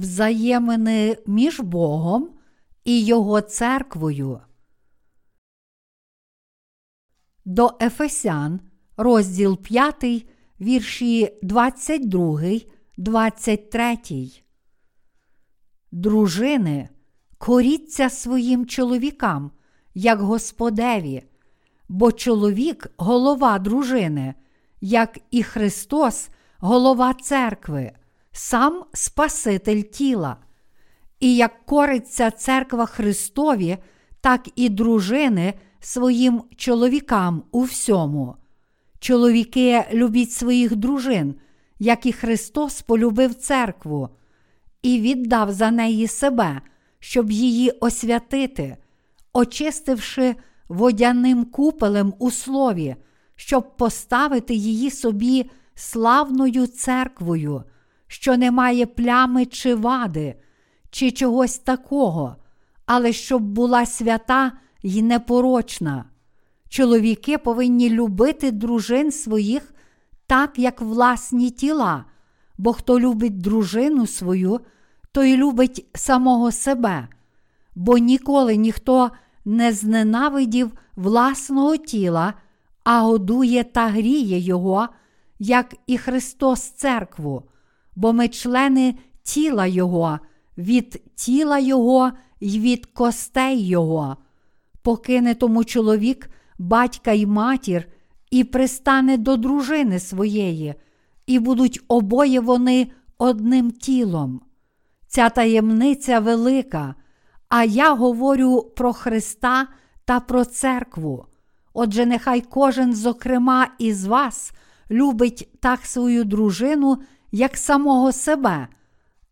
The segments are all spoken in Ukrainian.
взаємини між Богом і Його церквою. До Ефесян, розділ 5, вірші 22, 23. Дружини, коріться своїм чоловікам, як Господеві, бо чоловік голова дружини, як і Христос, голова церкви, сам Спаситель тіла. І як кориться церква Христові, так і дружини своїм чоловікам у всьому. Чоловіки любіть своїх дружин, як і Христос полюбив церкву, і віддав за неї себе, щоб її освятити, очистивши водяним купелем у слові, щоб поставити її собі славною церквою, що не має плями чи вади, чи чогось такого, але щоб була свята й непорочна. Чоловіки повинні любити дружин своїх так, як власні тіла, бо хто любить дружину свою, той любить самого себе, бо ніколи ніхто не зненавидів власного тіла, а годує та гріє Його, як і Христос Церкву, бо ми члени тіла Його, від тіла Його й від костей Його. Покине тому чоловік батька й матір і пристане до дружини своєї, і будуть обоє вони одним тілом. Ця таємниця велика, а я говорю про Христа та про церкву. Отже, нехай кожен, зокрема, із вас любить так свою дружину, як самого себе,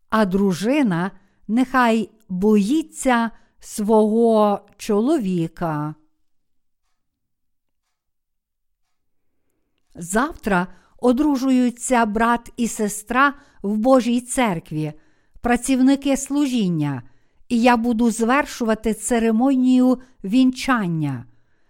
а дружина нехай боїться свого чоловіка. Завтра одружуються брат і сестра в Божій церкві, працівники служіння, і я буду звершувати церемонію вінчання.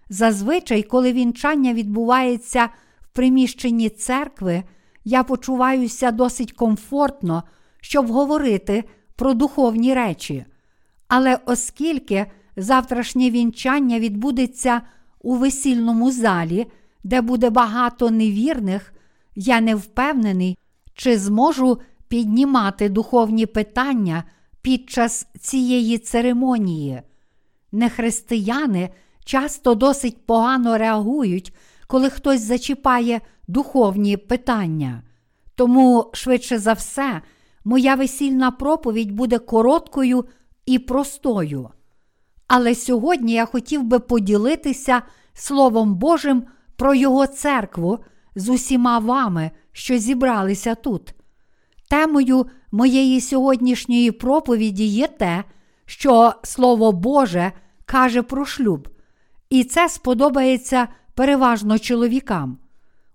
Зазвичай, коли вінчання відбувається в приміщенні церкви, я почуваюся досить комфортно, щоб говорити про духовні речі. Але оскільки завтрашнє вінчання відбудеться у весільному залі, де буде багато невірних, я не впевнений, чи зможу піднімати духовні питання під час цієї церемонії. Нехристияни часто досить погано реагують, коли хтось зачіпає духовні питання. Тому, швидше за все, моя весільна проповідь буде короткою і простою. Але сьогодні я хотів би поділитися Словом Божим про Його церкву з усіма вами, що зібралися тут. Темою моєї сьогоднішньої проповіді є те, що Слово Боже каже про шлюб, і це сподобається переважно чоловікам.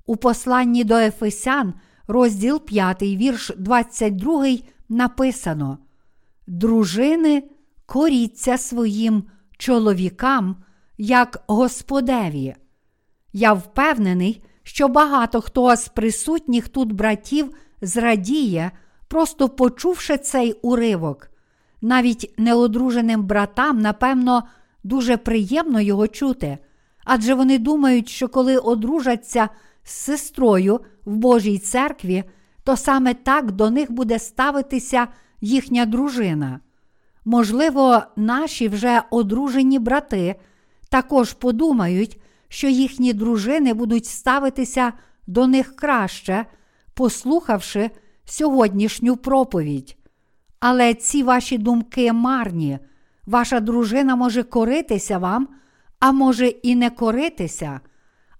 У посланні до Ефесян, розділ 5, вірш 22, написано: Дружини, коріться своїм чоловікам, як Господеві. Я впевнений, що багато хто з присутніх тут братів зрадіє, просто почувши цей уривок. Навіть неодруженим братам, напевно, дуже приємно його чути, адже вони думають, що коли одружаться з сестрою в Божій церкві, то саме так до них буде ставитися їхня дружина. Можливо, наші вже одружені брати також подумають, що їхні дружини будуть ставитися до них краще, послухавши сьогоднішню проповідь. Але ці ваші думки марні, ваша дружина може коритися вам, а може і не коритися.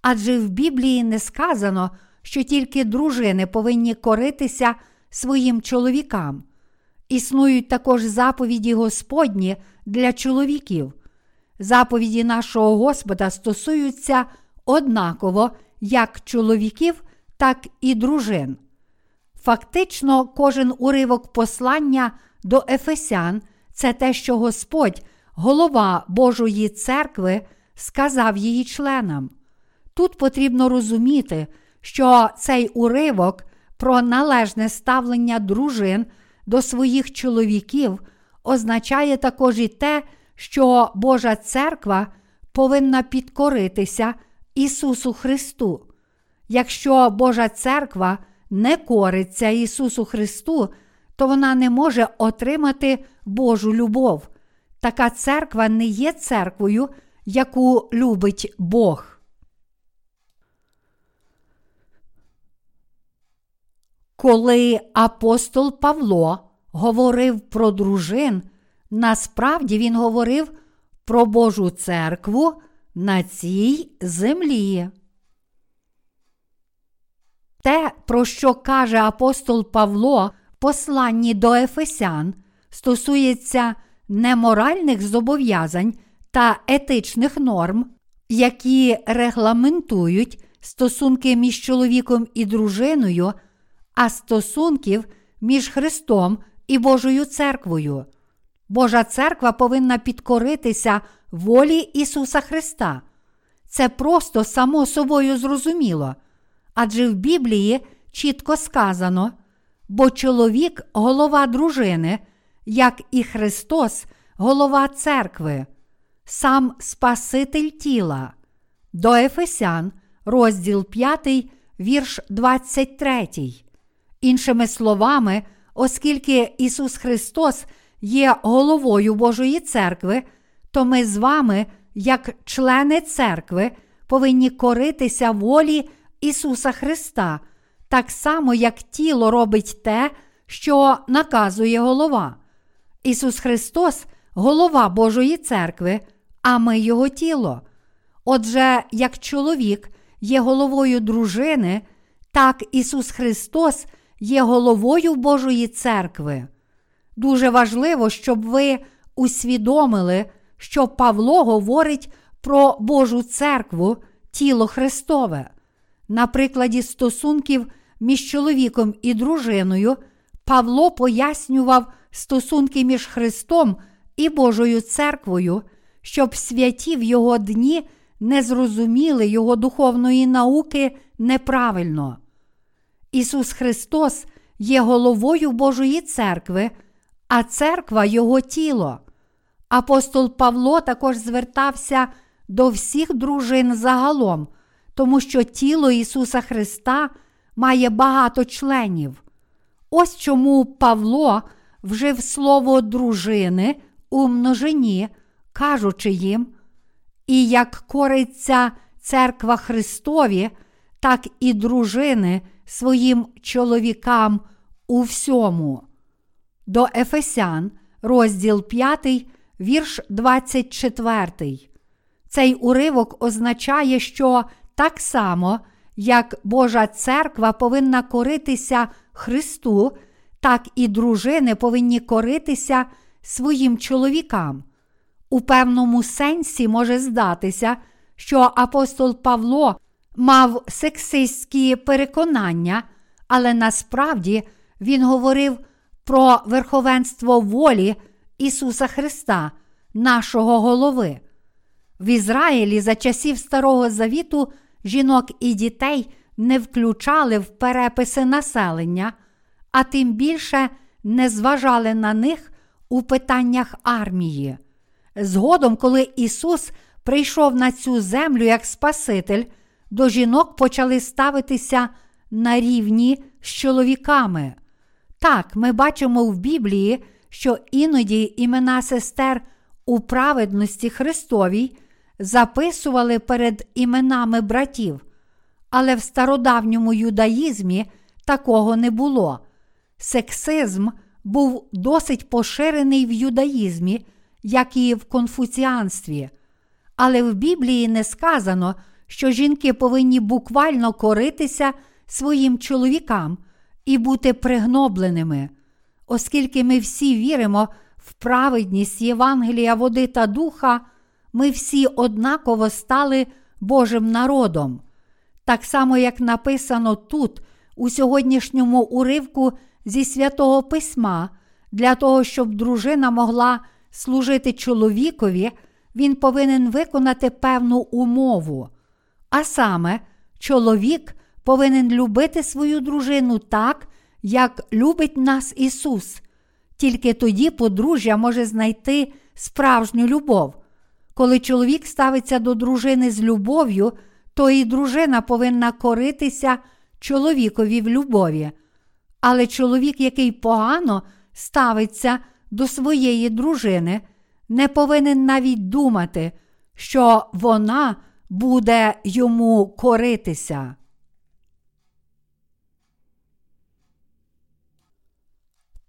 Адже в Біблії не сказано, що тільки дружини повинні коритися своїм чоловікам. Існують також заповіді Господні для чоловіків. Заповіді нашого Господа стосуються однаково як чоловіків, так і дружин. Фактично, кожен уривок послання до Ефесян це те, що Господь, голова Божої церкви, сказав її членам. Тут потрібно розуміти, що цей уривок про належне ставлення дружин до своїх чоловіків означає також і те, що Божа церква повинна підкоритися Ісусу Христу. Якщо Божа церква не кориться Ісусу Христу, то вона не може отримати Божу любов. Така церква не є церквою, яку любить Бог. Коли апостол Павло говорив про дружин, насправді він говорив про Божу церкву на цій землі. Те, про що каже апостол Павло в посланні до Ефесян, стосується не моральних зобов'язань та етичних норм, які регламентують стосунки між чоловіком і дружиною, а стосунків між Христом і Божою церквою. Божа церква повинна підкоритися волі Ісуса Христа. Це просто само собою зрозуміло. Адже в Біблії чітко сказано, бо чоловік голова дружини, як і Христос, голова церкви, сам Спаситель тіла. До Ефесян, розділ 5, вірш 23. Іншими словами, оскільки Ісус Христос є головою Божої церкви, то ми з вами, як члени церкви, повинні коритися волі Ісуса Христа, так само, як тіло робить те, що наказує голова. Ісус Христос голова Божої церкви, а ми Його тіло. Отже, як чоловік є головою дружини, так Ісус Христос є головою Божої церкви. Дуже важливо, щоб ви усвідомили, що Павло говорить про Божу церкву, тіло Христове. На прикладі стосунків між чоловіком і дружиною Павло пояснював стосунки між Христом і Божою церквою, щоб святі в його дні не зрозуміли його духовної науки неправильно. Ісус Христос є головою Божої церкви, а церква Його тіло. Апостол Павло також звертався до всіх дружин загалом, тому що тіло Ісуса Христа має багато членів. Ось чому Павло вжив слово дружини у множині, кажучи їм, і як кориться церква Христові, так і дружини своїм чоловікам у всьому. До Ефесян, розділ 5, вірш 24. Цей уривок означає, що так само, як Божа церква повинна коритися Христу, так і дружини повинні коритися своїм чоловікам. У певному сенсі може здатися, що апостол Павло мав сексистські переконання, але насправді він говорив про верховенство волі Ісуса Христа, нашого голови. В Ізраїлі за часів Старого Завіту жінок і дітей не включали в переписи населення, а тим більше не зважали на них у питаннях армії. Згодом, коли Ісус прийшов на цю землю як Спаситель, до жінок почали ставитися на рівні з чоловіками. Так, ми бачимо в Біблії, що іноді імена сестер у праведності Христовій записували перед іменами братів, але в стародавньому юдаїзмі такого не було. Сексизм був досить поширений в юдаїзмі, як і в конфуціанстві. Але в Біблії не сказано, що жінки повинні буквально коритися своїм чоловікам і бути пригнобленими, оскільки ми всі віримо в праведність Євангелія води та духа, ми всі однаково стали Божим народом. Так само, як написано тут, у сьогоднішньому уривку зі святого Письма, для того, щоб дружина могла служити чоловікові, він повинен виконати певну умову. А саме, чоловік повинен любити свою дружину так, як любить нас Ісус, Тільки тоді подружжя може знайти справжню любов. Коли чоловік ставиться до дружини з любов'ю, то і дружина повинна коритися чоловікові в любові. Але чоловік, який погано ставиться до своєї дружини, не повинен навіть думати, що вона буде йому коритися.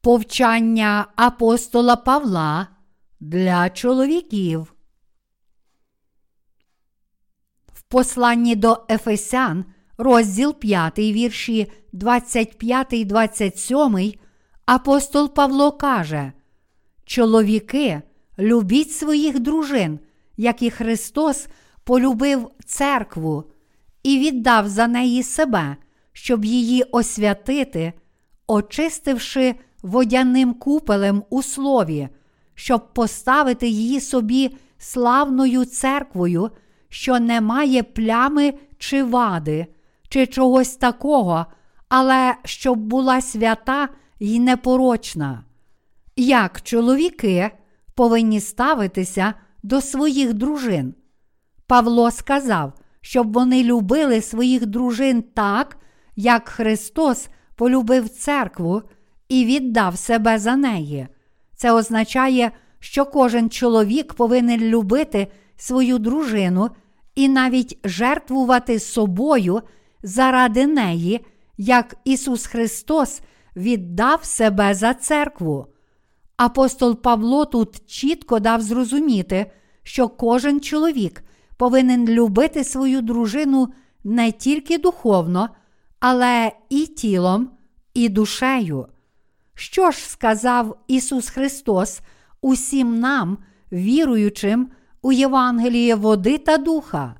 Повчання апостола Павла для чоловіків. В посланні до Ефесян, розділ 5, вірші 25, 27, апостол Павло каже: Чоловіки, любіть своїх дружин, як і Христос полюбив церкву і віддав за неї себе, щоб її освятити, очистивши водяним купелем у слові, щоб поставити її собі славною церквою, що не має плями чи вади, чи чогось такого, але щоб була свята й непорочна. Як чоловіки повинні ставитися до своїх дружин. Павло сказав, щоб вони любили своїх дружин так, як Христос полюбив церкву і віддав себе за неї. Це означає, що кожен чоловік повинен любити свою дружину і навіть жертвувати собою заради неї, як Ісус Христос віддав себе за церкву. Апостол Павло тут чітко дав зрозуміти, що кожен чоловік повинен любити свою дружину не тільки духовно, але і тілом, і душею. Що ж сказав Ісус Христос усім нам, віруючим у Євангеліє води та духа?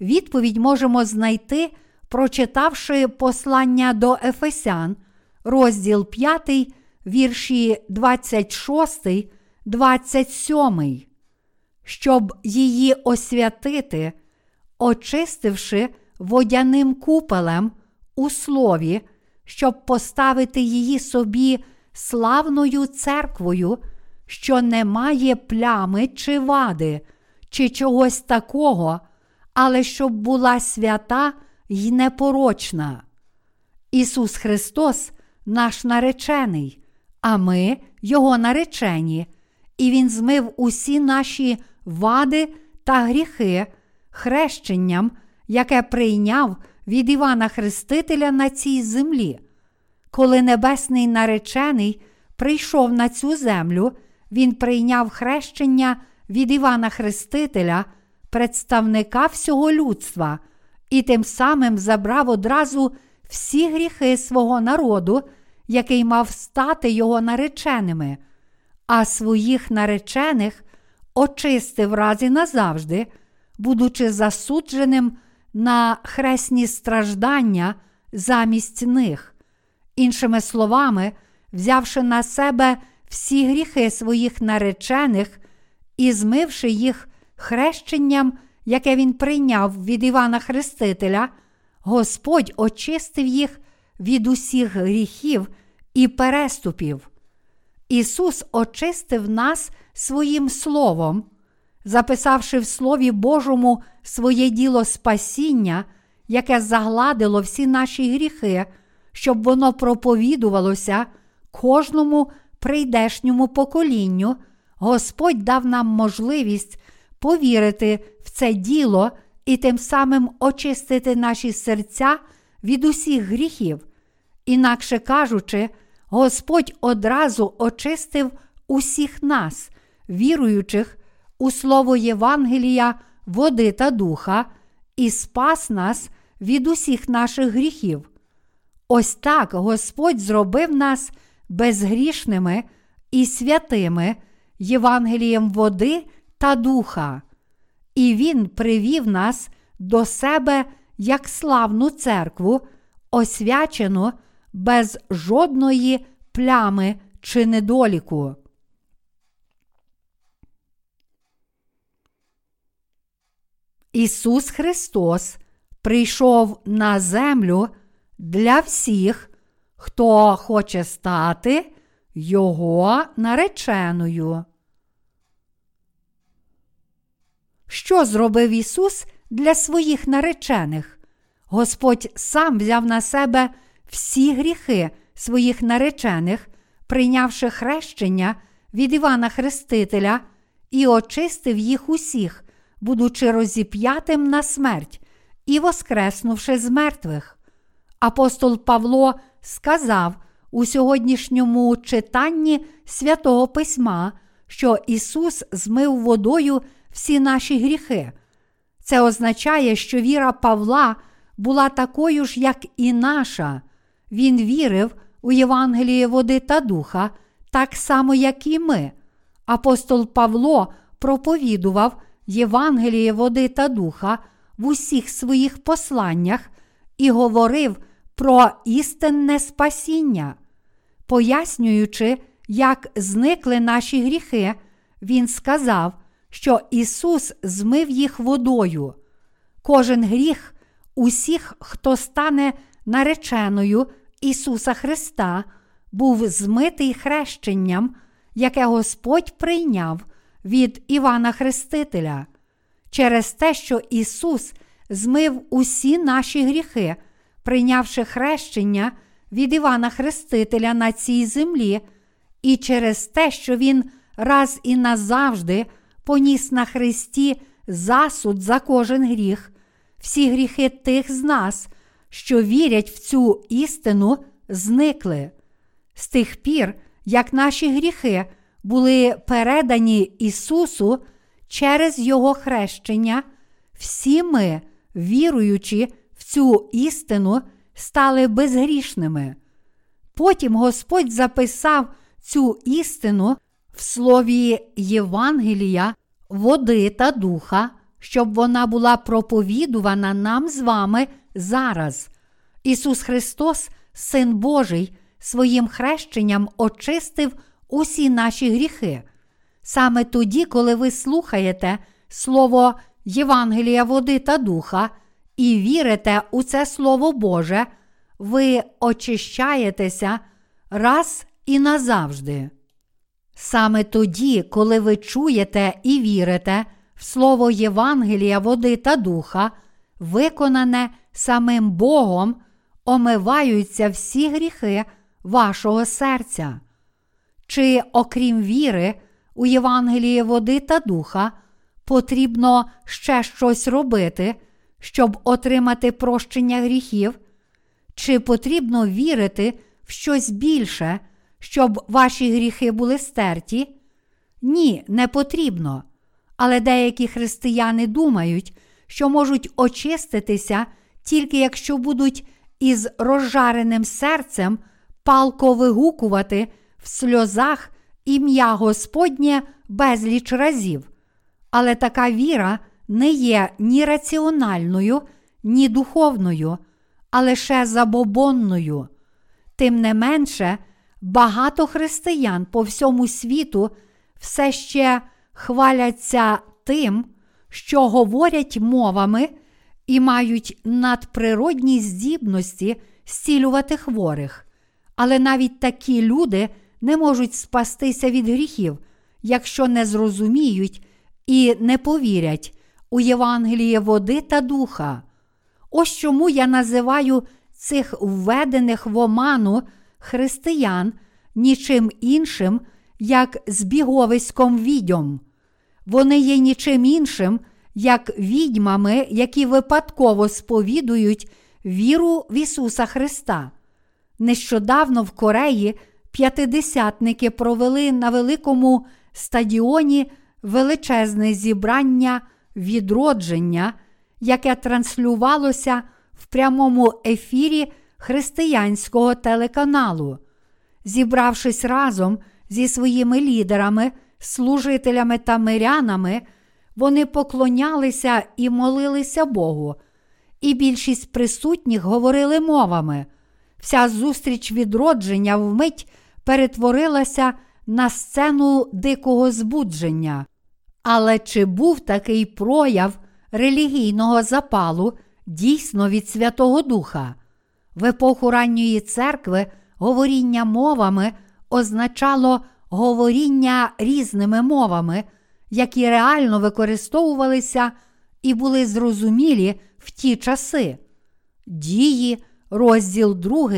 Відповідь можемо знайти, прочитавши послання до Ефесян, розділ 5, вірші 26, 27, щоб її освятити, очистивши водяним купелем у слові щоб поставити її собі славною церквою, що не має плями чи вади, чи чогось такого, але щоб була свята й непорочна. Ісус Христос наш наречений, а ми Його наречені, і Він змив усі наші вади та гріхи хрещенням, яке прийняв від Івана Хрестителя на цій землі. Коли небесний наречений прийшов на цю землю, він прийняв хрещення від Івана Хрестителя, представника всього людства, і тим самим забрав одразу всі гріхи свого народу, який мав стати його нареченими, а своїх наречених очистив раз і назавжди, будучи засудженим на хресні страждання замість них. Іншими словами, взявши на себе всі гріхи своїх наречених і змивши їх хрещенням, яке він прийняв від Івана Хрестителя, Господь очистив їх від усіх гріхів і переступів. Ісус очистив нас своїм Словом, записавши в Слові Божому своє діло спасіння, яке загладило всі наші гріхи, щоб воно проповідувалося кожному прийдешньому поколінню, Господь дав нам можливість повірити в це діло і тим самим очистити наші серця від усіх гріхів. Інакше кажучи, Господь одразу очистив усіх нас, віруючих у слово Євангелія, води та духа, і спас нас від усіх наших гріхів. Ось так Господь зробив нас безгрішними і святими Євангелієм води та духа, і Він привів нас до себе як славну церкву, освячену без жодної плями чи недоліку. Ісус Христос прийшов на землю для всіх, хто хоче стати його нареченою. Що зробив Ісус для своїх наречених? Господь сам взяв на себе всі гріхи своїх наречених, прийнявши хрещення від Івана Хрестителя і очистив їх усіх, будучи розіп'ятим на смерть і воскреснувши з мертвих. Апостол Павло сказав у сьогоднішньому читанні святого Письма, що Ісус змив водою всі наші гріхи. Це означає, що віра Павла була такою ж, як і наша. Він вірив у Євангеліє води та духа, так само, як і ми. Апостол Павло проповідував Євангеліє води та духа в усіх своїх посланнях і говорив про істинне спасіння. Пояснюючи, як зникли наші гріхи, Він сказав, що Ісус змив їх водою. Кожен гріх усіх, хто стане нареченою Ісуса Христа, був змитий хрещенням, яке Господь прийняв від Івана Хрестителя. Через те, що Ісус змив усі наші гріхи, прийнявши хрещення від Івана Хрестителя на цій землі, і через те, що Він раз і назавжди поніс на Христі засуд за кожен гріх, всі гріхи тих з нас, що вірять в цю істину, зникли. З тих пір, як наші гріхи були передані Ісусу через Його хрещення, всі ми, віруючи в цю істину, стали безгрішними. Потім Господь записав цю істину в слові Євангелія, води та духа, щоб вона була проповідувана нам з вами зараз. Ісус Христос, Син Божий, своїм хрещенням очистив усі наші гріхи. Саме тоді, коли ви слухаєте Слово Євангелія води та духа і вірите у це Слово Боже, ви очищаєтеся раз і назавжди. Саме тоді, коли ви чуєте і вірите в Слово Євангелія води та духа, виконане самим Богом, омиваються всі гріхи вашого серця. Чи, окрім віри, у Євангелії води та духа, потрібно ще щось робити, щоб отримати прощення гріхів? Чи потрібно вірити в щось більше, щоб ваші гріхи були стерті? Ні, не потрібно. Але деякі християни думають, що можуть очиститися тільки якщо будуть із розжареним серцем палко вигукувати в сльозах ім'я Господнє безліч разів. Але така віра не є ні раціональною, ні духовною, а лише забобонною. Тим не менше, багато християн по всьому світу все ще хваляться тим, що говорять мовами і мають надприродні здібності зцілювати хворих. Але навіть такі люди не можуть спастися від гріхів, якщо не зрозуміють і не повірять у Євангеліє води та духа. Ось чому я називаю цих введених в оману християн нічим іншим, як збіговиськом відьом. Вони є нічим іншим, як відьмами, які випадково сповідують віру в Ісуса Христа. Нещодавно в Кореї п'ятидесятники провели на великому стадіоні величезне зібрання відродження, яке транслювалося в прямому ефірі християнського телеканалу. Зібравшись разом зі своїми лідерами, служителями та мирянами, вони поклонялися і молилися Богу, і більшість присутніх говорили мовами. Вся зустріч відродження вмить перетворилася на сцену дикого збудження. Але чи був такий прояв релігійного запалу дійсно від Святого Духа? В епоху ранньої церкви говоріння мовами означало говоріння різними мовами, які реально використовувалися і були зрозумілі в ті часи. Дії, розділ 2,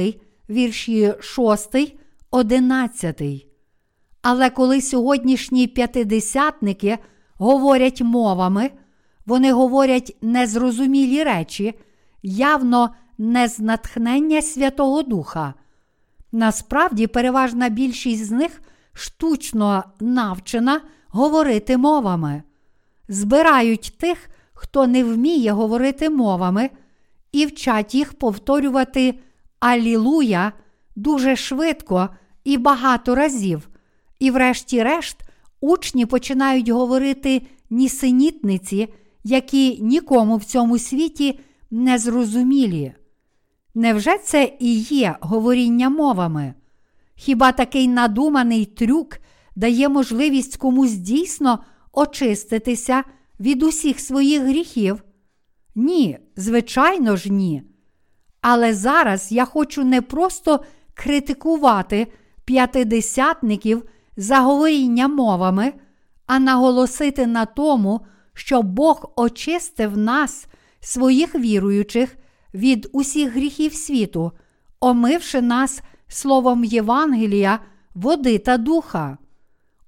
вірші 6, 11. Але коли сьогоднішні п'ятидесятники говорять мовами, вони говорять незрозумілі речі, явно не з натхнення Святого Духа. Насправді, переважна більшість з них штучно навчена говорити мовами, збирають тих, хто не вміє говорити мовами, і вчать їх повторювати Алілуя дуже швидко і багато разів. І, врешті-решт, учні починають говорити нісенітниці, які нікому в цьому світі не зрозумілі. Невже це і є говоріння мовами? Хіба такий надуманий трюк дає можливість комусь дійсно очиститися від усіх своїх гріхів? Ні, звичайно ж, ні. Але зараз я хочу не просто критикувати п'ятидесятників за говоріння мовами, а наголосити на тому, що Бог очистив нас, своїх віруючих, від усіх гріхів світу, омивши нас словом Євангелія, води та духа.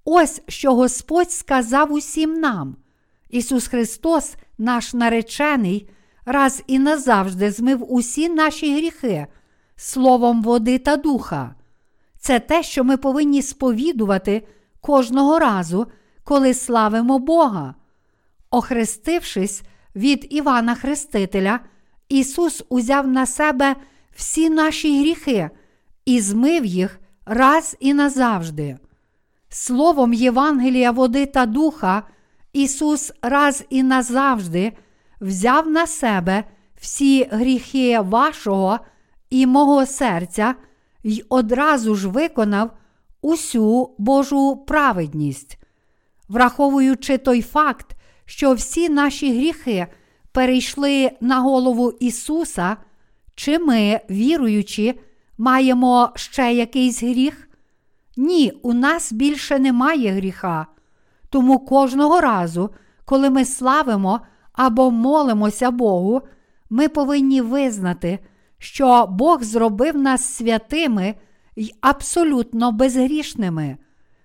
Ось що Господь сказав усім нам. Ісус Христос, наш наречений, раз і назавжди змив усі наші гріхи словом води та духа. Це те, що ми повинні сповідувати кожного разу, коли славимо Бога. Охрестившись від Івана Хрестителя, Ісус узяв на себе всі наші гріхи і змив їх раз і назавжди. Словом Євангелія води та духа, Ісус раз і назавжди взяв на себе всі гріхи вашого і мого серця й одразу ж виконав усю Божу праведність, враховуючи той факт, що всі наші гріхи перейшли на голову Ісуса, чи ми, віруючи, маємо ще якийсь гріх? Ні, у нас більше немає гріха. Тому кожного разу, коли ми славимо або молимося Богу, ми повинні визнати, що Бог зробив нас святими й абсолютно безгрішними.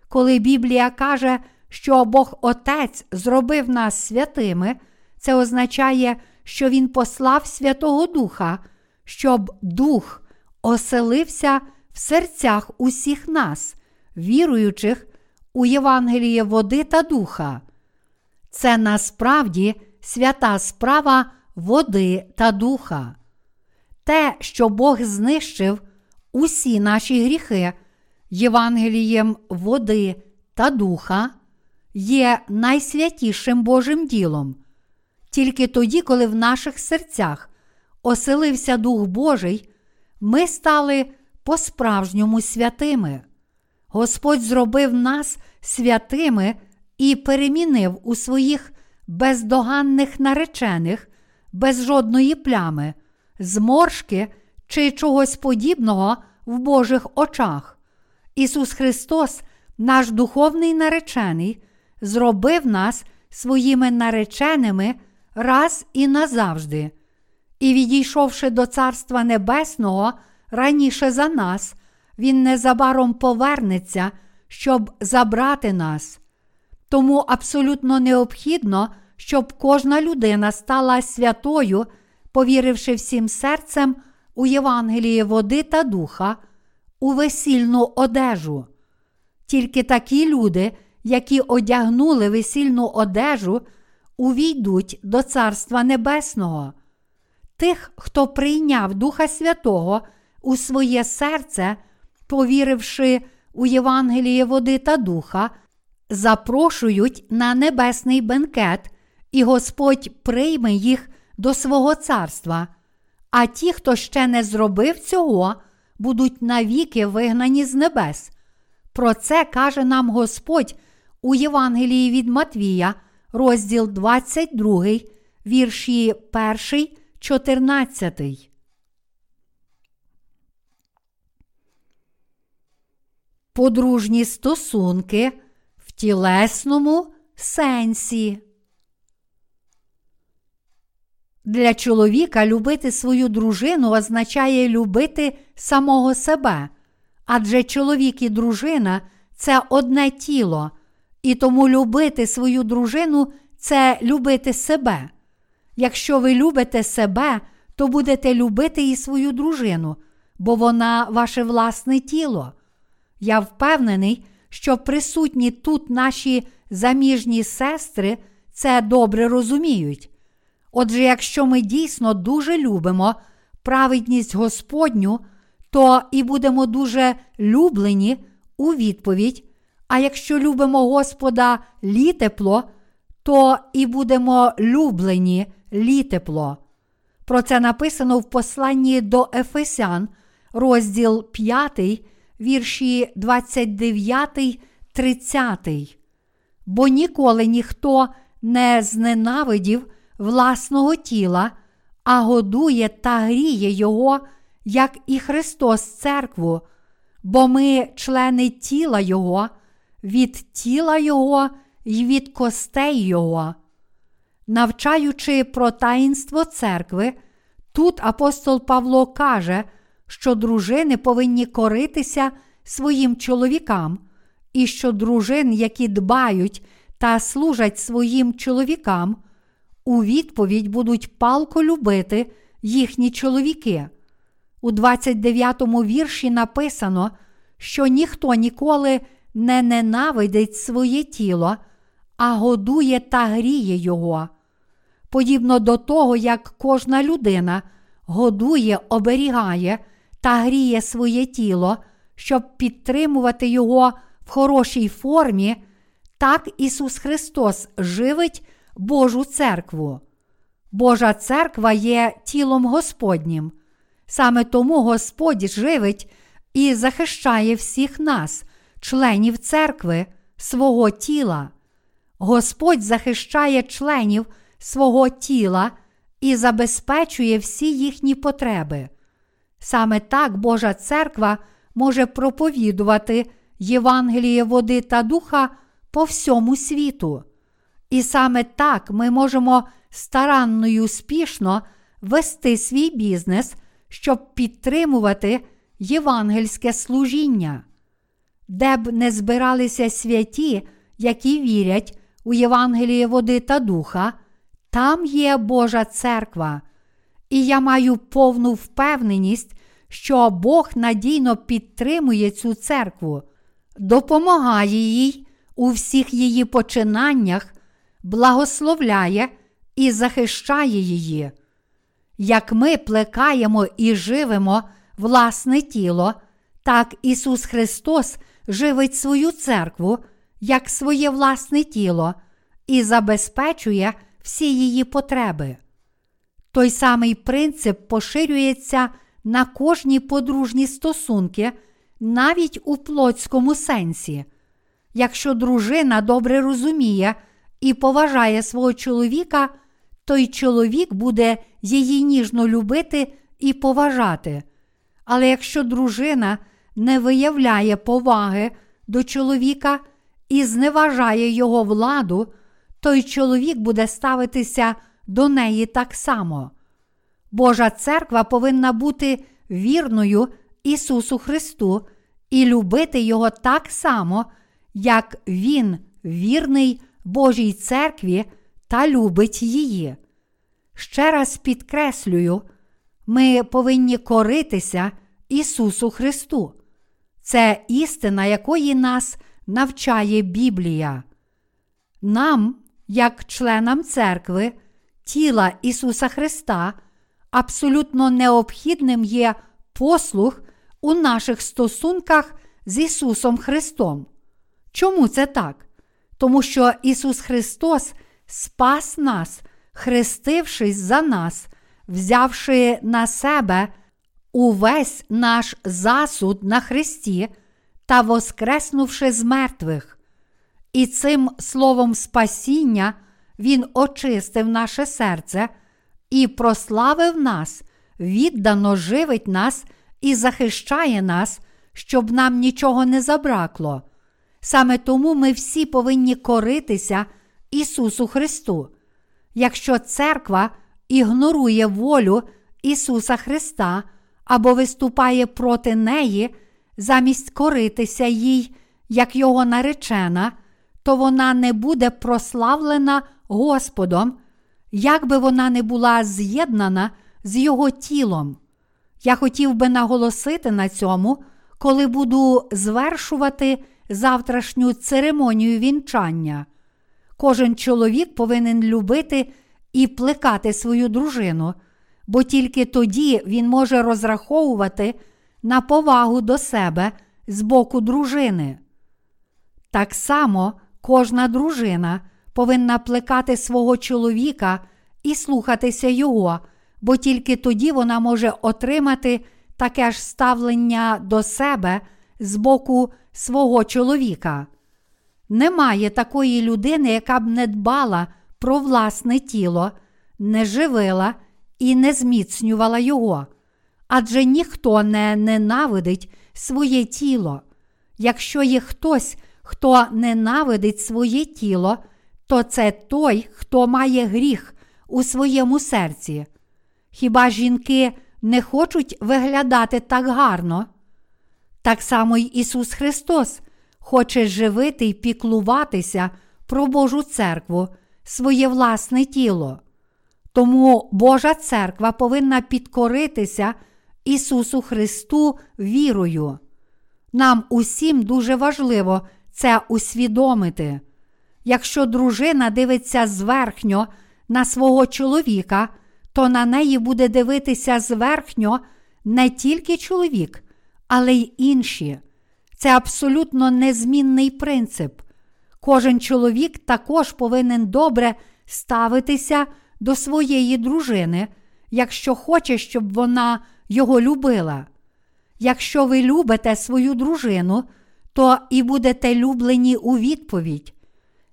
Коли Біблія каже, що Бог Отець зробив нас святими, це означає, що Він послав Святого Духа, щоб Дух оселився в серцях усіх нас, віруючих у Євангеліє води та духа. Це насправді свята справа води та духа. Те, що Бог знищив усі наші гріхи Євангелієм води та духа, є найсвятішим Божим ділом. Тільки тоді, коли в наших серцях оселився Дух Божий, ми стали по-справжньому святими. Господь зробив нас святими і перемінив у своїх бездоганних наречених, без жодної плями, зморшки чи чогось подібного в Божих очах. Ісус Христос, наш духовний наречений, зробив нас своїми нареченими раз і назавжди. І, відійшовши до Царства Небесного раніше за нас, Він незабаром повернеться, щоб забрати нас. Тому абсолютно необхідно, щоб кожна людина стала святою, повіривши всім серцем у Євангеліє води та духа, у весільну одежу. Тільки такі люди, які одягнули весільну одежу, увійдуть до Царства Небесного. Тих, хто прийняв Духа Святого у своє серце, повіривши у Євангеліє води та духа, запрошують на небесний бенкет, і Господь прийме їх до свого царства. А ті, хто ще не зробив цього, будуть навіки вигнані з небес. Про це каже нам Господь у Євангелії від Матвія, розділ 22, вірші 1, 14. подружні стосунки в тілесному сенсі. Для чоловіка любити свою дружину означає любити самого себе, адже чоловік і дружина це одне тіло, і тому любити свою дружину це любити себе. Якщо ви любите себе, то будете любити і свою дружину, бо вона ваше власне тіло. Я впевнений, що присутні тут наші заміжні сестри це добре розуміють. Отже, якщо ми дійсно дуже любимо праведність Господню, то і будемо дуже люблені у відповідь. А якщо любимо Господа літепло, то і будемо люблені літепло. Про це написано в посланні до Ефесян, розділ 5, вірші 29, 30. Бо ніколи ніхто не зненавидів власного тіла, а годує та гріє Його, як і Христос Церкву, бо ми члени тіла Його, від тіла Його й від костей Його. Навчаючи про таїнство церкви, тут апостол Павло каже, що дружини повинні коритися своїм чоловікам, і що дружин, які дбають та служать своїм чоловікам, у відповідь будуть палко любити їхні чоловіки. У 29 му вірші написано, що ніхто ніколи не ненавидить своє тіло, а годує та гріє його. Подібно до того, як кожна людина годує, оберігає та гріє своє тіло, щоб підтримувати його в хорошій формі, так Ісус Христос живить Божу церкву. Божа церква є тілом Господнім. Саме тому Господь живить і захищає всіх нас, членів церкви, свого тіла. Господь захищає членів свого тіла і забезпечує всі їхні потреби. Саме так Божа церква може проповідувати Євангеліє води та духа по всьому світу. І саме так ми можемо старанно і успішно вести свій бізнес, щоб підтримувати євангельське служіння. Де б не збиралися святі, які вірять у Євангеліє води та духа, там є Божа церква, і я маю повну впевненість, що Бог надійно підтримує цю церкву, допомагає їй у всіх її починаннях, благословляє і захищає її. Як ми плекаємо і живемо власне тіло, так Ісус Христос живить свою церкву як своє власне тіло і забезпечує всі її потреби. Той самий принцип поширюється на кожні подружні стосунки, навіть у плотському сенсі. Якщо дружина добре розуміє і поважає свого чоловіка, той чоловік буде її ніжно любити і поважати. Але якщо дружина не виявляє поваги до чоловіка і зневажає його владу, той чоловік буде ставитися до неї так само. Божа церква повинна бути вірною Ісусу Христу і любити Його так само, як Він вірний Божій церкві та любить її. Ще раз підкреслюю, ми повинні коритися Ісусу Христу. Це істина, якої нас навчає Біблія. Нам, як членам церкви, тіла Ісуса Христа, абсолютно необхідним є послуг у наших стосунках з Ісусом Христом. Чому це так? Тому що Ісус Христос спас нас, хрестившись за нас, взявши на себе увесь наш засуд на Христі та воскреснувши з мертвих. І цим словом спасіння Він очистив наше серце і прославив нас, віддано живить нас і захищає нас, щоб нам нічого не забракло. Саме тому ми всі повинні коритися Ісусу Христу. Якщо церква ігнорує волю Ісуса Христа або виступає проти неї, замість коритися їй, як Його наречена, то вона не буде прославлена Господом, як би вона не була з'єднана з Його тілом. Я хотів би наголосити на цьому, коли буду звершувати завтрашню церемонію вінчання. Кожен чоловік повинен любити і плекати свою дружину, бо тільки тоді він може розраховувати на повагу до себе з боку дружини. Так само кожна дружина повинна плекати свого чоловіка і слухатися його, бо тільки тоді вона може отримати таке ж ставлення до себе з боку свого чоловіка. Немає такої людини, яка б не дбала про власне тіло, не живила і не зміцнювала його. Адже ніхто не ненавидить своє тіло. Якщо є хтось, хто ненавидить своє тіло, то це той, хто має гріх у своєму серці. Хіба жінки не хочуть виглядати так гарно? Так само й Ісус Христос хоче живити й піклуватися про Божу церкву, своє власне тіло. Тому Божа церква повинна підкоритися Ісусу Христу вірою. Нам усім дуже важливо це усвідомити. Якщо дружина дивиться зверхньо на свого чоловіка, то на неї буде дивитися зверхньо не тільки чоловік, але й інші. Це абсолютно незмінний принцип. Кожен чоловік також повинен добре ставитися до своєї дружини, якщо хоче, щоб вона його любила. Якщо ви любите свою дружину, то і будете люблені у відповідь.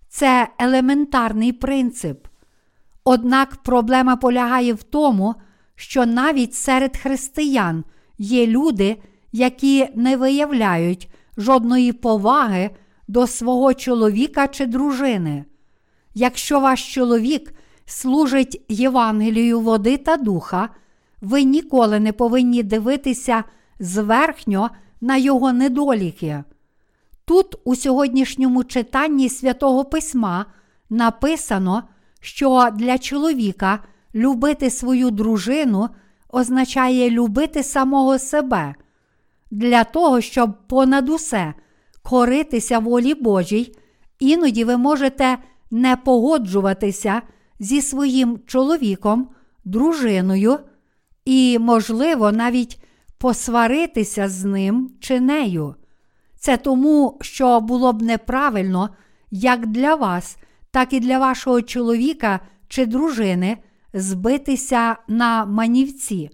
Це елементарний принцип. Однак проблема полягає в тому, що навіть серед християн є люди, які не виявляють жодної поваги до свого чоловіка чи дружини. Якщо ваш чоловік служить Євангелію води та духа, ви ніколи не повинні дивитися зверхньо на його недоліки. Тут, у сьогоднішньому читанні святого Письма, написано, що для чоловіка любити свою дружину означає любити самого себе, для того, щоб понад усе коритися волі Божій, іноді ви можете не погоджуватися зі своїм чоловіком, дружиною і, можливо, навіть посваритися з ним чи нею. Це тому, що було б неправильно як для вас, так і для вашого чоловіка чи дружини збитися на манівці.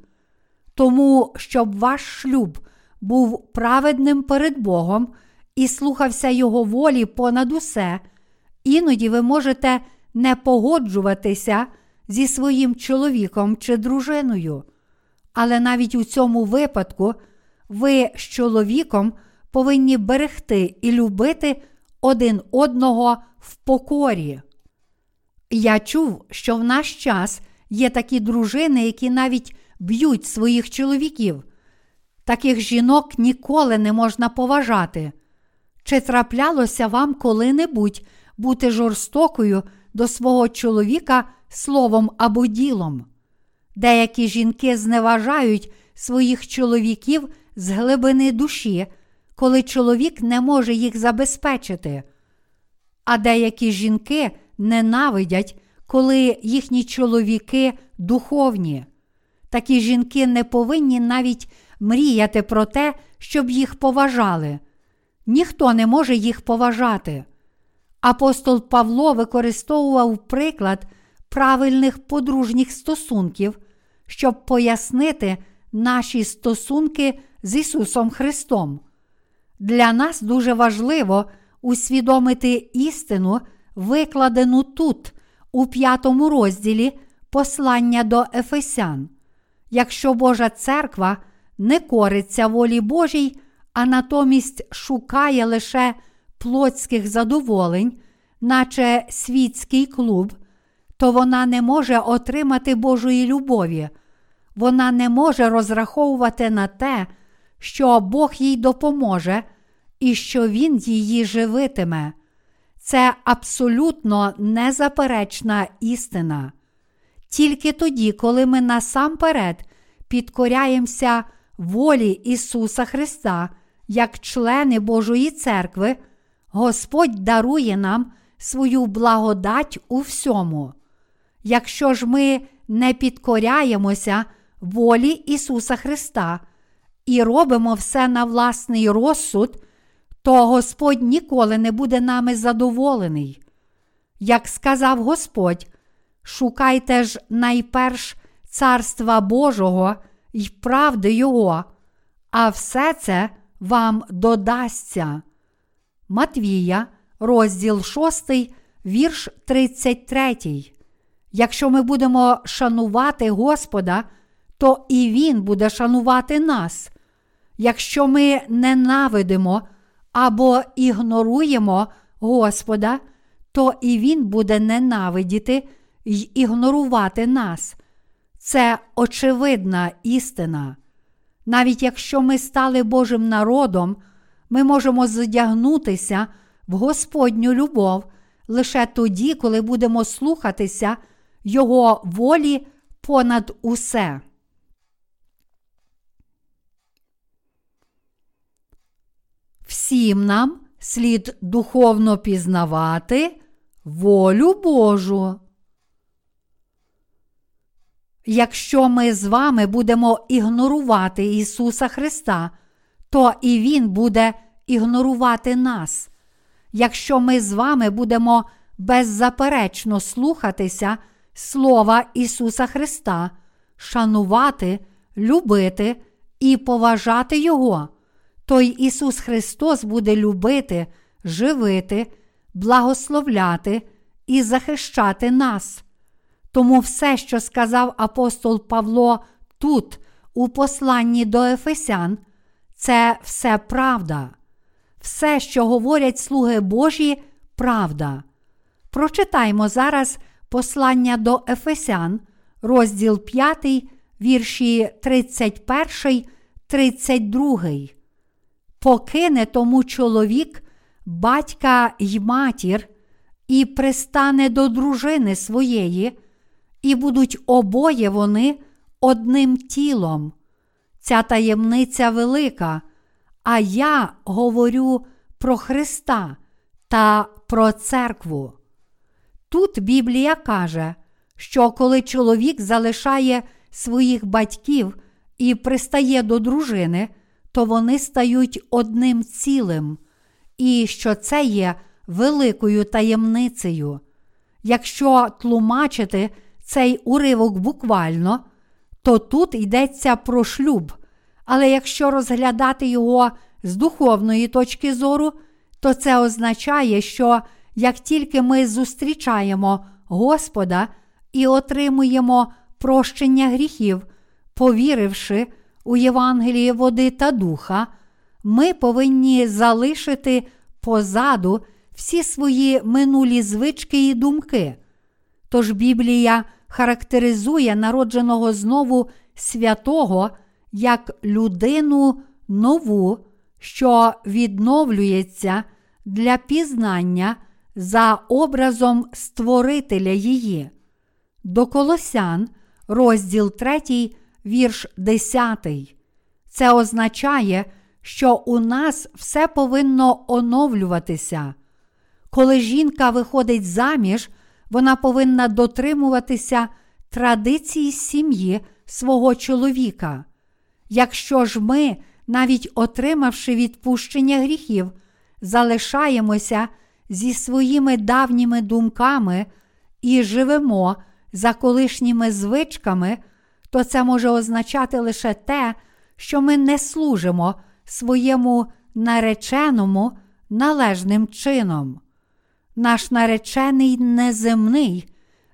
Тому, щоб ваш шлюб був праведним перед Богом і слухався Його волі понад усе, іноді ви можете не погоджуватися зі своїм чоловіком чи дружиною. Але навіть у цьому випадку ви з чоловіком повинні берегти і любити один одного в покорі. Я чув, що в наш час є такі дружини, які навіть б'ють своїх чоловіків. Таких жінок ніколи не можна поважати. Чи траплялося вам коли-небудь бути жорстокою до свого чоловіка словом або ділом? Деякі жінки зневажають своїх чоловіків з глибини душі, коли чоловік не може їх забезпечити. А деякі жінки ненавидять, коли їхні чоловіки духовні. Такі жінки не повинні навіть мріяти про те, щоб їх поважали. Ніхто не може їх поважати. Апостол Павло використовував приклад правильних подружніх стосунків, щоб пояснити наші стосунки з Ісусом Христом. Для нас дуже важливо усвідомити істину, викладену тут, у п'ятому розділі послання до Ефесян. Якщо Божа церква не кориться волі Божій, а натомість шукає лише плотських задоволень, наче світський клуб, то вона не може отримати Божої любові, вона не може розраховувати на те, що Бог їй допоможе і що Він її живитиме. Це абсолютно незаперечна істина. Тільки тоді, коли ми насамперед підкоряємося волі Ісуса Христа як члени Божої церкви, Господь дарує нам свою благодать у всьому. Якщо ж ми не підкоряємося волі Ісуса Христа і робимо все на власний розсуд, то Господь ніколи не буде нами задоволений. Як сказав Господь, шукайте ж найперш Царства Божого й правди Його, а все це вам додасться. Матвія, розділ 6, вірш 33. Якщо ми будемо шанувати Господа, то і Він буде шанувати нас. Якщо ми ненавидимо або ігноруємо Господа, то і Він буде ненавидіти й ігнорувати нас. Це очевидна істина. Навіть якщо ми стали Божим народом, ми можемо задягнутися в Господню любов лише тоді, коли будемо слухатися Його волі понад усе. Всім нам слід духовно пізнавати волю Божу. Якщо ми з вами будемо ігнорувати Ісуса Христа, то і Він буде ігнорувати нас. Якщо ми з вами будемо беззаперечно слухатися Слова Ісуса Христа, шанувати, любити і поважати Його, то й Ісус Христос буде любити, живити, благословляти і захищати нас. Тому все, що сказав апостол Павло тут, у посланні до Ефесян, це все правда. Все, що говорять слуги Божі, правда. Прочитаймо зараз послання до Ефесян, розділ 5, вірші 31, 32. Покине тому чоловік, батька й матір, і пристане до дружини своєї і будуть обоє вони одним тілом. Ця таємниця велика, а я говорю про Христа та про церкву. Тут Біблія каже, що коли чоловік залишає своїх батьків і пристає до дружини, то вони стають одним цілим, і що це є великою таємницею. Якщо тлумачити цей уривок буквально, то тут йдеться про шлюб. Але якщо розглядати його з духовної точки зору, то це означає, що як тільки ми зустрічаємо Господа і отримуємо прощення гріхів, повіривши у Євангеліє води та духа, ми повинні залишити позаду всі свої минулі звички і думки. Тож Біблія характеризує народженого знову святого як людину нову, що відновлюється для пізнання за образом Створителя її. До Колосян, розділ 3, вірш 10. Це означає, що у нас все повинно оновлюватися. Коли жінка виходить заміж, вона повинна дотримуватися традицій сім'ї свого чоловіка. Якщо ж ми, навіть отримавши відпущення гріхів, залишаємося зі своїми давніми думками і живемо за колишніми звичками, то це може означати лише те, що ми не служимо своєму нареченому належним чином. Наш наречений неземний,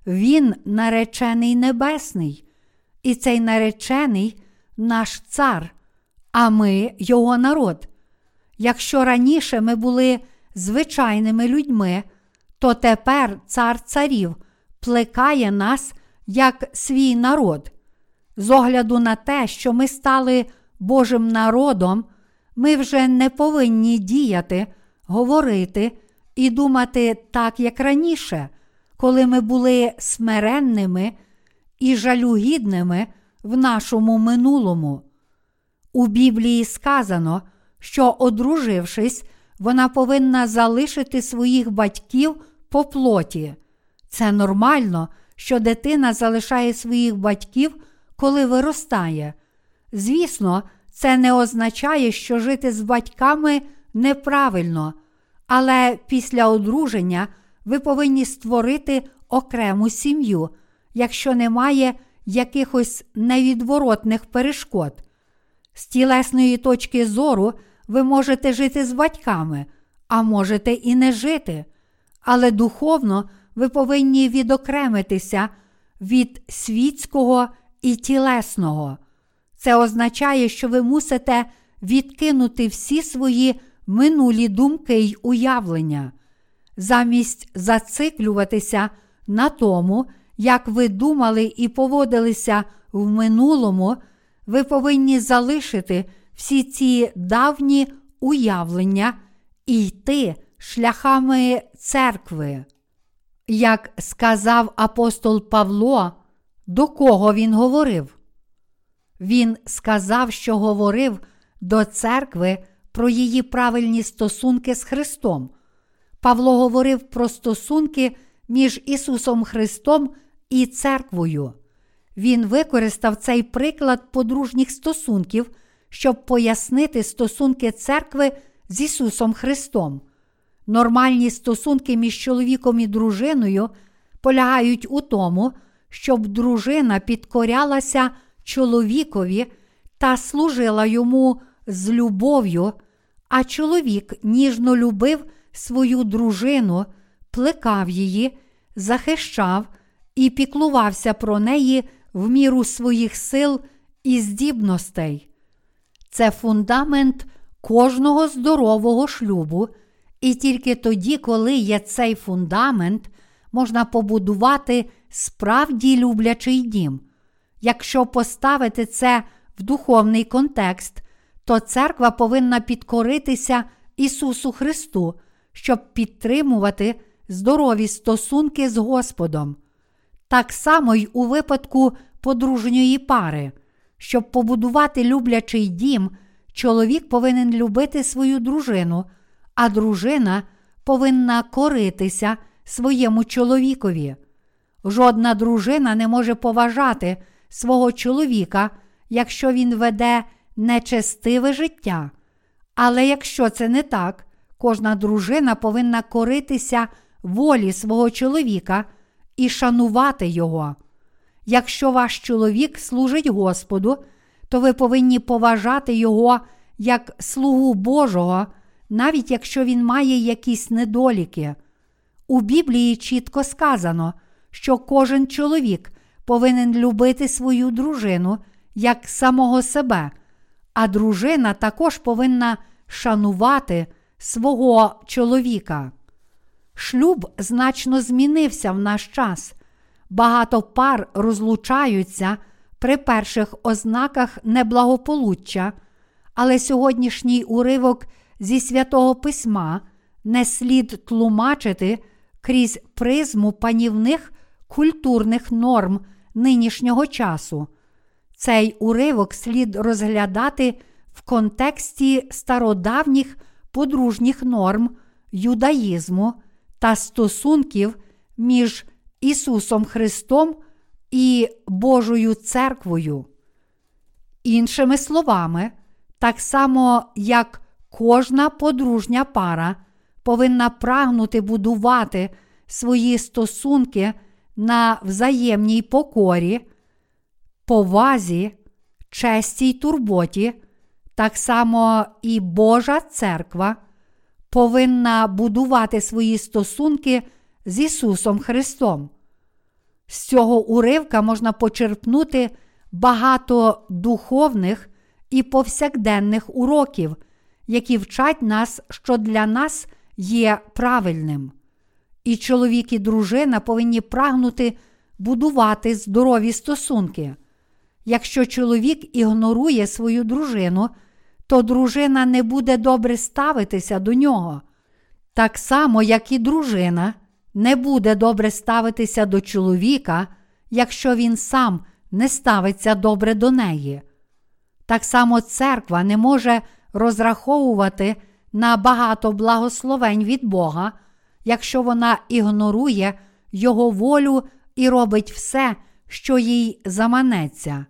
він наречений небесний, і цей наречений наш цар, а ми його народ. Якщо раніше ми були звичайними людьми, то тепер цар царів плекає нас як свій народ. З огляду на те, що ми стали Божим народом, ми вже не повинні діяти, говорити і думати так, як раніше, коли ми були смиренними і жалюгідними в нашому минулому. У Біблії сказано, що, одружившись, вона повинна залишити своїх батьків по плоті. Це нормально, що дитина залишає своїх батьків, коли виростає. Звісно, це не означає, що жити з батьками неправильно, але після одруження ви повинні створити окрему сім'ю, якщо немає якихось невідворотних перешкод. З тілесної точки зору ви можете жити з батьками, а можете і не жити. Але духовно ви повинні відокремитися від світського і тілесного. Це означає, що ви мусите відкинути всі свої минулі думки й уявлення, замість зациклюватися на тому, як ви думали і поводилися в минулому, ви повинні залишити всі ці давні уявлення і йти шляхами церкви. Як сказав апостол Павло, до кого він говорив? Він сказав, що говорив до церкви про її правильні стосунки з Христом. Павло говорив про стосунки між Ісусом Христом і церквою. Він використав цей приклад подружніх стосунків, щоб пояснити стосунки церкви з Ісусом Христом. Нормальні стосунки між чоловіком і дружиною полягають у тому, щоб дружина підкорялася чоловікові та служила йому з любов'ю, а чоловік ніжно любив свою дружину, плекав її, захищав і піклувався про неї в міру своїх сил і здібностей. Це фундамент кожного здорового шлюбу, і тільки тоді, коли є цей фундамент, можна побудувати справді люблячий дім. Якщо поставити це в духовний контекст, то церква повинна підкоритися Ісусу Христу, щоб підтримувати здорові стосунки з Господом. Так само й у випадку подружньої пари. Щоб побудувати люблячий дім, чоловік повинен любити свою дружину, а дружина повинна коритися своєму чоловікові. Жодна дружина не може поважати свого чоловіка, якщо він веде нечестиве життя. Але якщо це не так, кожна дружина повинна коритися волі свого чоловіка і шанувати його. Якщо ваш чоловік служить Господу, то ви повинні поважати його як слугу Божого, навіть якщо він має якісь недоліки. У Біблії чітко сказано, що кожен чоловік повинен любити свою дружину як самого себе, а дружина також повинна шанувати свого чоловіка. Шлюб значно змінився в наш час. Багато пар розлучаються при перших ознаках неблагополуччя, але сьогоднішній уривок зі святого письма не слід тлумачити крізь призму панівних культурних норм нинішнього часу. Цей уривок слід розглядати в контексті стародавніх подружніх норм юдаїзму та стосунків між Ісусом Христом і Божою церквою. Іншими словами, так само як кожна подружня пара повинна прагнути будувати свої стосунки на взаємній покорі, повазі, честі й турботі, так само і Божа церква повинна будувати свої стосунки з Ісусом Христом. З цього уривка можна почерпнути багато духовних і повсякденних уроків, які вчать нас, що для нас є правильним. І чоловік і дружина повинні прагнути будувати здорові стосунки. Якщо чоловік ігнорує свою дружину, то дружина не буде добре ставитися до нього. Так само, як і дружина не буде добре ставитися до чоловіка, якщо він сам не ставиться добре до неї. Так само церква не може розраховувати на багато благословень від Бога, якщо вона ігнорує Його волю і робить все, що їй заманеться.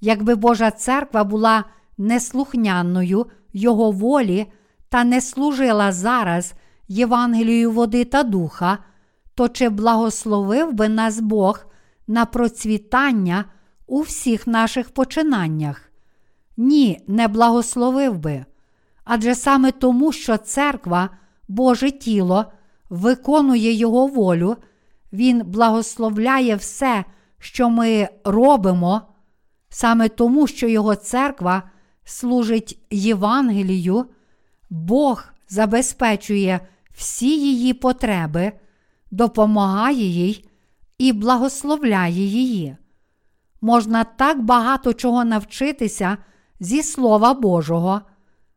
Якби Божа церква була неслухняною Його волі та не служила зараз Євангелію води та духа, то чи благословив би нас Бог на процвітання у всіх наших починаннях? Ні, не благословив би. Адже саме тому, що церква, Боже тіло, виконує Його волю, Він благословляє все, що ми робимо, саме тому, що Його церква служить Євангелію, Бог забезпечує всі її потреби, допомагає їй і благословляє її. Можна так багато чого навчитися зі Слова Божого.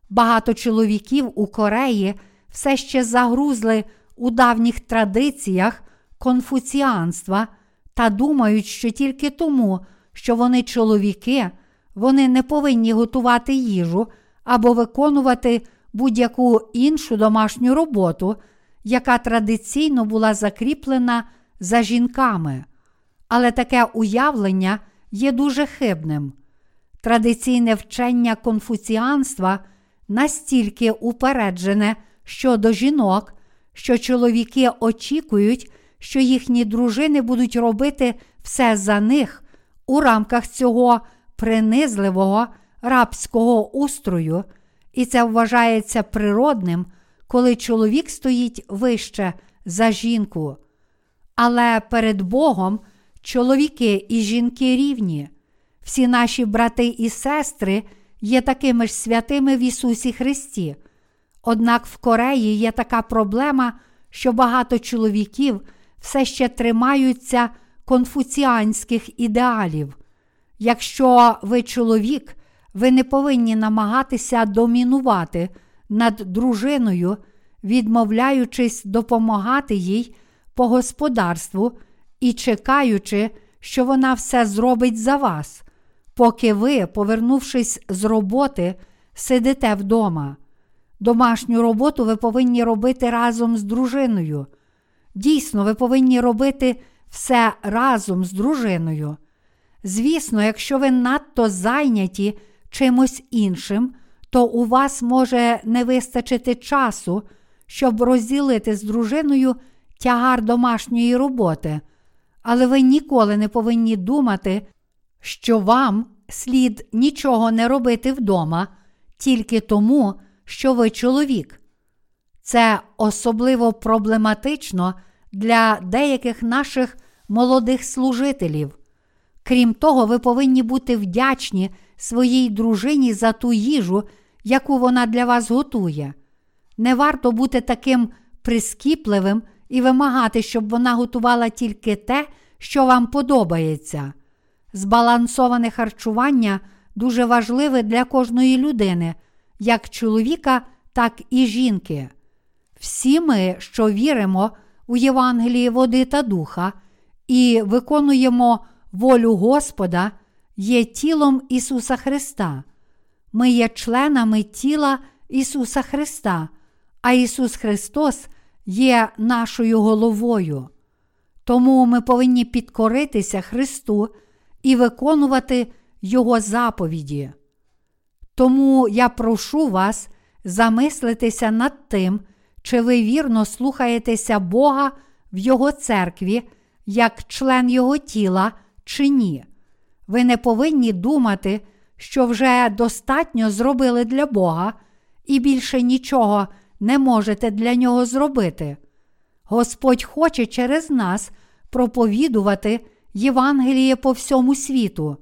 Багато чоловіків у Кореї все ще загрузли у давніх традиціях конфуціанства та думають, що тільки тому, що вони чоловіки, вони не повинні готувати їжу або виконувати будь-яку іншу домашню роботу, яка традиційно була закріплена за жінками. Але таке уявлення є дуже хибним. Традиційне вчення конфуціанства настільки упереджене щодо жінок, що чоловіки очікують, що їхні дружини будуть робити все за них у рамках цього принизливого рабського устрою, і це вважається природним, коли чоловік стоїть вище за жінку. Але перед Богом чоловіки і жінки рівні. Всі наші брати і сестри є такими ж святими в Ісусі Христі. Однак в Кореї є така проблема, що багато чоловіків все ще тримаються конфуціанських ідеалів. Якщо ви чоловік, ви не повинні намагатися домінувати над дружиною, відмовляючись допомагати їй по господарству і чекаючи, що вона все зробить за вас, поки ви, повернувшись з роботи, сидите вдома. Домашню роботу ви повинні робити разом з дружиною. Дійсно, ви повинні робити все разом з дружиною. Звісно, якщо ви надто зайняті чимось іншим, то у вас може не вистачити часу, щоб розділити з дружиною тягар домашньої роботи, але ви ніколи не повинні думати, що вам слід нічого не робити вдома тільки тому, що ви чоловік. Це особливо проблематично для деяких наших молодих служителів. Крім того, ви повинні бути вдячні своїй дружині за ту їжу, яку вона для вас готує. Не варто бути таким прискіпливим і вимагати, щоб вона готувала тільки те, що вам подобається. Збалансоване харчування дуже важливе для кожної людини, як чоловіка, так і жінки. Всі ми, що віримо у Євангелії води та духа і виконуємо волю Господа, є тілом Ісуса Христа. Ми є членами тіла Ісуса Христа, а Ісус Христос є нашою головою. Тому ми повинні підкоритися Христу і виконувати Його заповіді. Тому я прошу вас замислитися над тим, чи ви вірно слухаєтеся Бога в Його церкві як член Його тіла, чи ні. Ви не повинні думати, що вже достатньо зробили для Бога і більше нічого не можете для нього зробити. Господь хоче через нас проповідувати Євангеліє по всьому світу.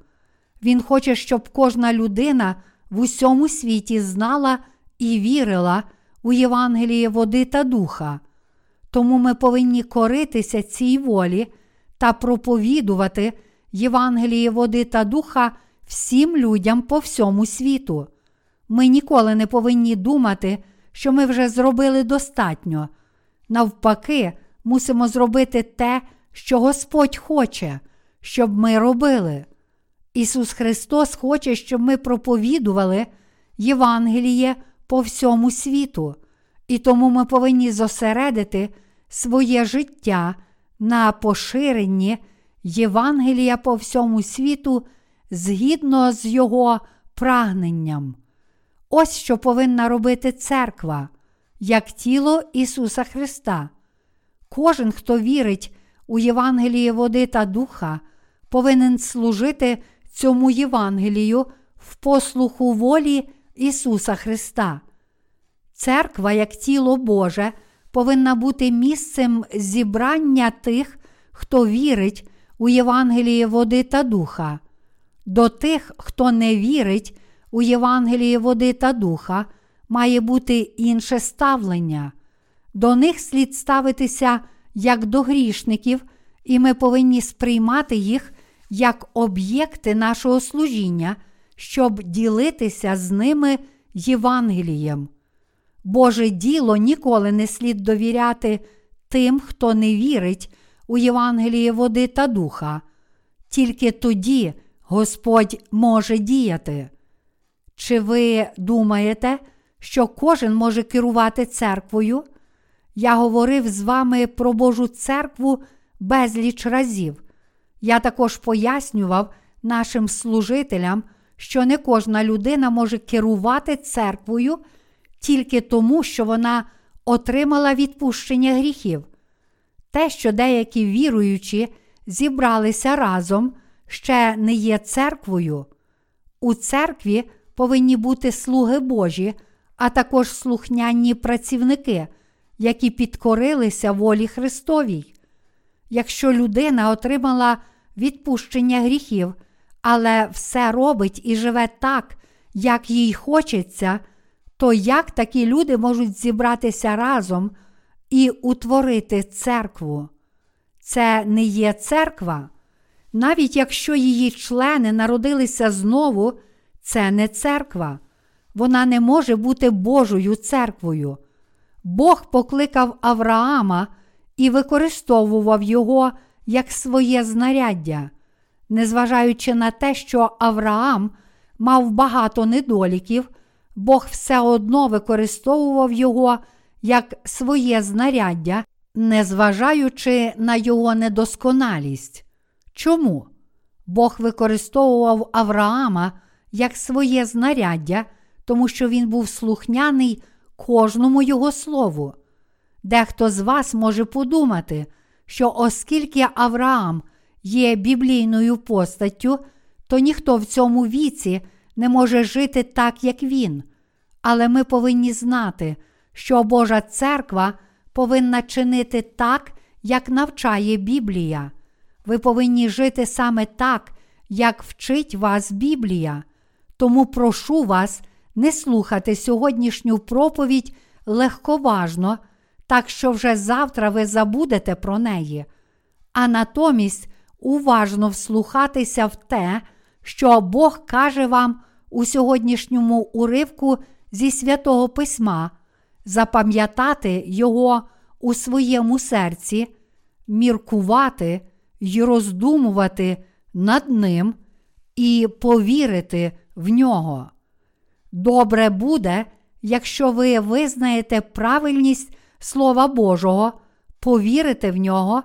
Він хоче, щоб кожна людина в усьому світі знала і вірила у Євангеліє води та духа. Тому ми повинні коритися цій волі та проповідувати Євангеліє води та духа всім людям по всьому світу. Ми ніколи не повинні думати, що ми вже зробили достатньо. Навпаки, мусимо зробити те, що Господь хоче, щоб ми робили. Ісус Христос хоче, щоб ми проповідували Євангеліє по всьому світу, і тому ми повинні зосередити своє життя на поширенні Євангелія по всьому світу згідно з Його прагненням. Ось що повинна робити церква, як тіло Ісуса Христа. Кожен, хто вірить у Євангеліє води та духа, повинен служити цьому Євангелію в послуху волі Ісуса Христа. Церква, як тіло Боже, повинна бути місцем зібрання тих, хто вірить у Євангеліє води та духа. До тих, хто не вірить у Євангеліє води та духа, має бути інше ставлення. До них слід ставитися як до грішників, і ми повинні сприймати їх як об'єкти нашого служіння, щоб ділитися з ними Євангелієм. Боже діло ніколи не слід довіряти тим, хто не вірить у Євангеліє води та духа. Тільки тоді Господь може діяти. Чи ви думаєте, що кожен може керувати церквою? Я говорив з вами про Божу церкву безліч разів. Я також пояснював нашим служителям, що не кожна людина може керувати церквою тільки тому, що вона отримала відпущення гріхів. Те, що деякі віруючі зібралися разом, ще не є церквою. У церкві повинні бути слуги Божі, а також слухняні працівники, які підкорилися волі Христовій. Якщо людина отримала відпущення гріхів, але все робить і живе так, як їй хочеться, то як такі люди можуть зібратися разом і утворити церкву? Це не є церква. Навіть якщо її члени народилися знову, це не церква. Вона не може бути Божою церквою. Бог покликав Авраама і використовував його як своє знаряддя, незважаючи на те, що Авраам мав багато недоліків, Бог все одно використовував його як своє знаряддя, незважаючи на його недосконалість. Чому? Бог використовував Авраама як своє знаряддя, тому що він був слухняний кожному його слову. Дехто з вас може подумати, що оскільки Авраам є біблійною постаттю, то ніхто в цьому віці не може жити так, як він. Але ми повинні знати, що Божа церква повинна чинити так, як навчає Біблія. Ви повинні жити саме так, як вчить вас Біблія. Тому прошу вас не слухати сьогоднішню проповідь легковажно, так що вже завтра ви забудете про неї, а натомість уважно вслухатися в те, що Бог каже вам у сьогоднішньому уривку зі святого Письма, запам'ятати його у своєму серці, міркувати й роздумувати над ним і повірити в нього. Добре буде, якщо ви визнаєте правильність Слова Божого, повірите в нього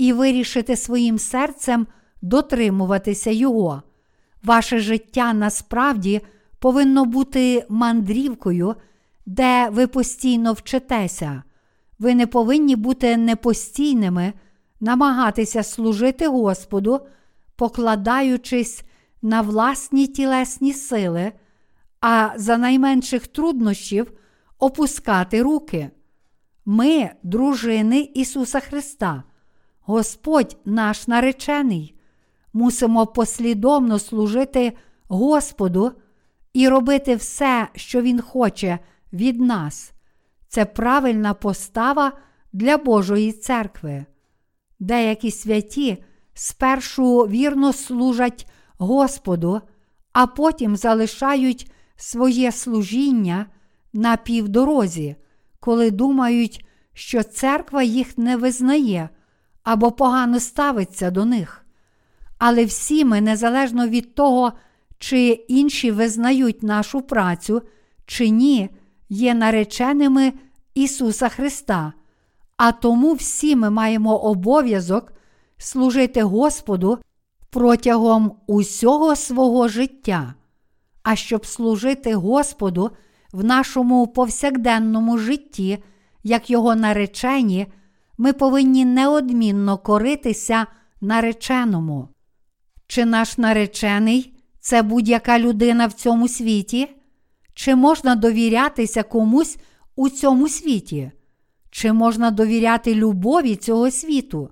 і вирішите своїм серцем дотримуватися Його. Ваше життя насправді повинно бути мандрівкою, де ви постійно вчитеся. Ви не повинні бути непостійними, намагатися служити Господу, покладаючись на власні тілесні сили, а за найменших труднощів опускати руки. Ми, дружини Ісуса Христа, Господь наш наречений, мусимо послідовно служити Господу і робити все, що Він хоче від нас. Це правильна постава для Божої церкви. Деякі святі спершу вірно служать Господу, а потім залишають своє служіння на півдорозі, коли думають, що церква їх не визнає або погано ставиться до них. Але всі ми, незалежно від того, чи інші визнають нашу працю, чи ні, є нареченими Ісуса Христа, а тому всі ми маємо обов'язок служити Господу протягом усього свого життя. А щоб служити Господу в нашому повсякденному житті, як Його наречені, ми повинні неодмінно коритися нареченому. Чи наш наречений це будь-яка людина в цьому світі? Чи можна довірятися комусь у цьому світі? Чи можна довіряти любові цього світу?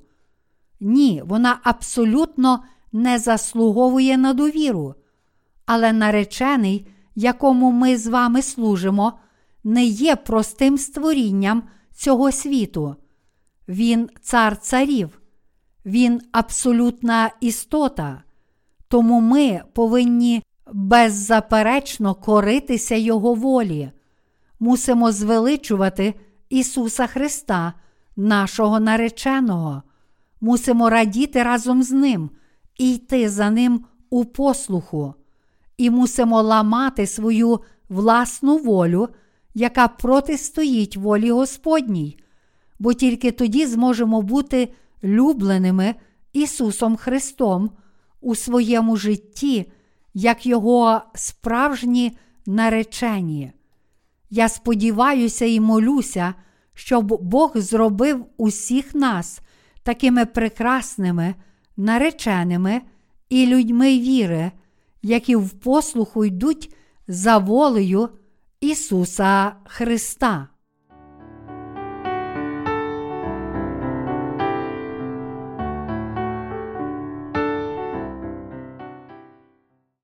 Ні, вона абсолютно не заслуговує на довіру. Але наречений, якому ми з вами служимо, не є простим створінням цього світу. Він цар царів, він абсолютна істота. Тому ми повинні беззаперечно коритися Його волі, мусимо звеличувати Ісуса Христа, нашого нареченого, мусимо радіти разом з Ним і йти за Ним у послуху, і мусимо ламати свою власну волю, яка протистоїть волі Господній, бо тільки тоді зможемо бути любленими Ісусом Христом у своєму житті, як Його справжні наречені. Я сподіваюся і молюся, щоб Бог зробив усіх нас такими прекрасними, нареченими і людьми віри, які в послуху йдуть за волею Ісуса Христа.